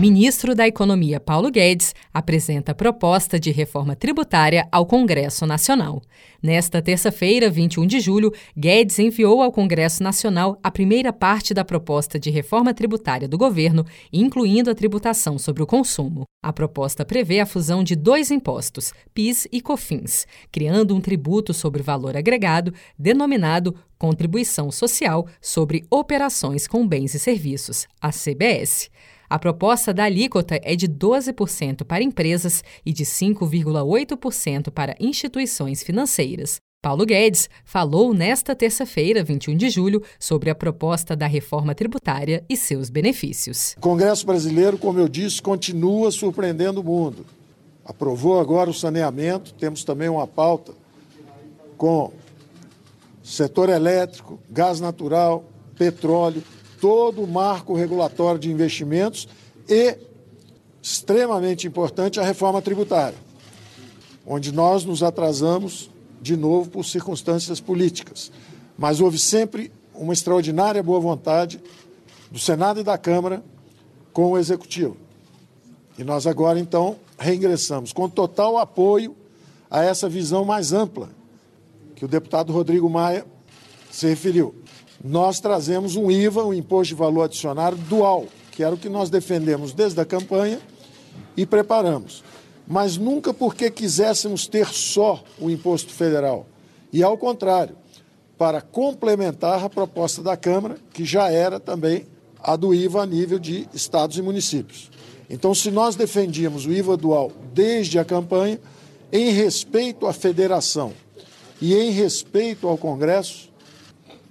Ministro da Economia Paulo Guedes apresenta proposta de reforma tributária ao Congresso Nacional. Nesta terça-feira, 21 de julho, Guedes enviou ao Congresso Nacional a primeira parte da proposta de reforma tributária do governo, incluindo a tributação sobre o consumo. A proposta prevê a fusão de dois impostos, PIS e COFINS, criando um tributo sobre valor agregado denominado Contribuição Social sobre Operações com Bens e Serviços, a CBS. A proposta da alíquota é de 12% para empresas e de 5,8% para instituições financeiras. Paulo Guedes falou nesta terça-feira, 21 de julho, sobre a proposta da reforma tributária e seus benefícios. O Congresso brasileiro, como eu disse, continua surpreendendo o mundo. Aprovou agora o saneamento, temos também uma pauta com setor elétrico, gás natural, petróleo, todo o marco regulatório de investimentos e, extremamente importante, a reforma tributária, onde nós nos atrasamos de novo por circunstâncias políticas. Mas houve sempre uma extraordinária boa vontade do Senado e da Câmara com o Executivo. E nós agora, então, reingressamos com total apoio a essa visão mais ampla que o deputado Rodrigo Maia se referiu nós trazemos um IVA, um imposto de valor adicionado dual, que era o que nós defendemos desde a campanha e preparamos. Mas nunca porque quiséssemos ter só o imposto federal. E ao contrário, para complementar a proposta da Câmara, que já era também a do IVA a nível de estados e municípios. Então, se nós defendíamos o IVA dual desde a campanha, em respeito à federação e em respeito ao Congresso,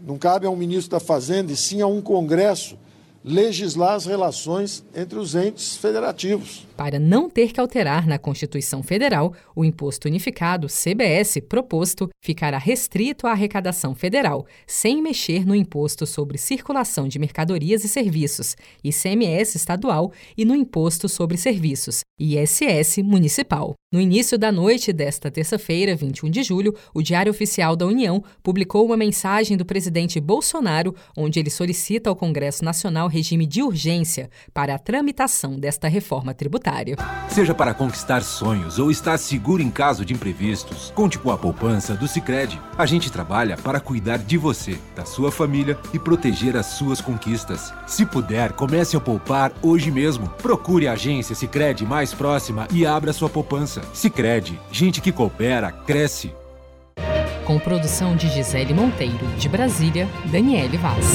não cabe a um ministro da Fazenda, e sim a um Congresso legislar as relações entre os entes federativos. Para não ter que alterar na Constituição Federal, o Imposto Unificado, CBS, proposto, ficará restrito à arrecadação federal, sem mexer no Imposto sobre Circulação de Mercadorias e Serviços, ICMS estadual, e no Imposto sobre Serviços, ISS municipal. No início da noite desta terça-feira, 21 de julho, o Diário Oficial da União publicou uma mensagem do presidente Bolsonaro, onde ele solicita ao Congresso Nacional regime de urgência para a tramitação desta reforma tributária. Seja para conquistar sonhos ou estar seguro em caso de imprevistos, conte com a poupança do Sicredi. A gente trabalha para cuidar de você, da sua família e proteger as suas conquistas. Se puder, comece a poupar hoje mesmo. Procure a agência Sicredi mais próxima e abra sua poupança. Sicredi, gente que coopera cresce. Com produção de Gisele Monteiro, de Brasília, Daniele Vaz.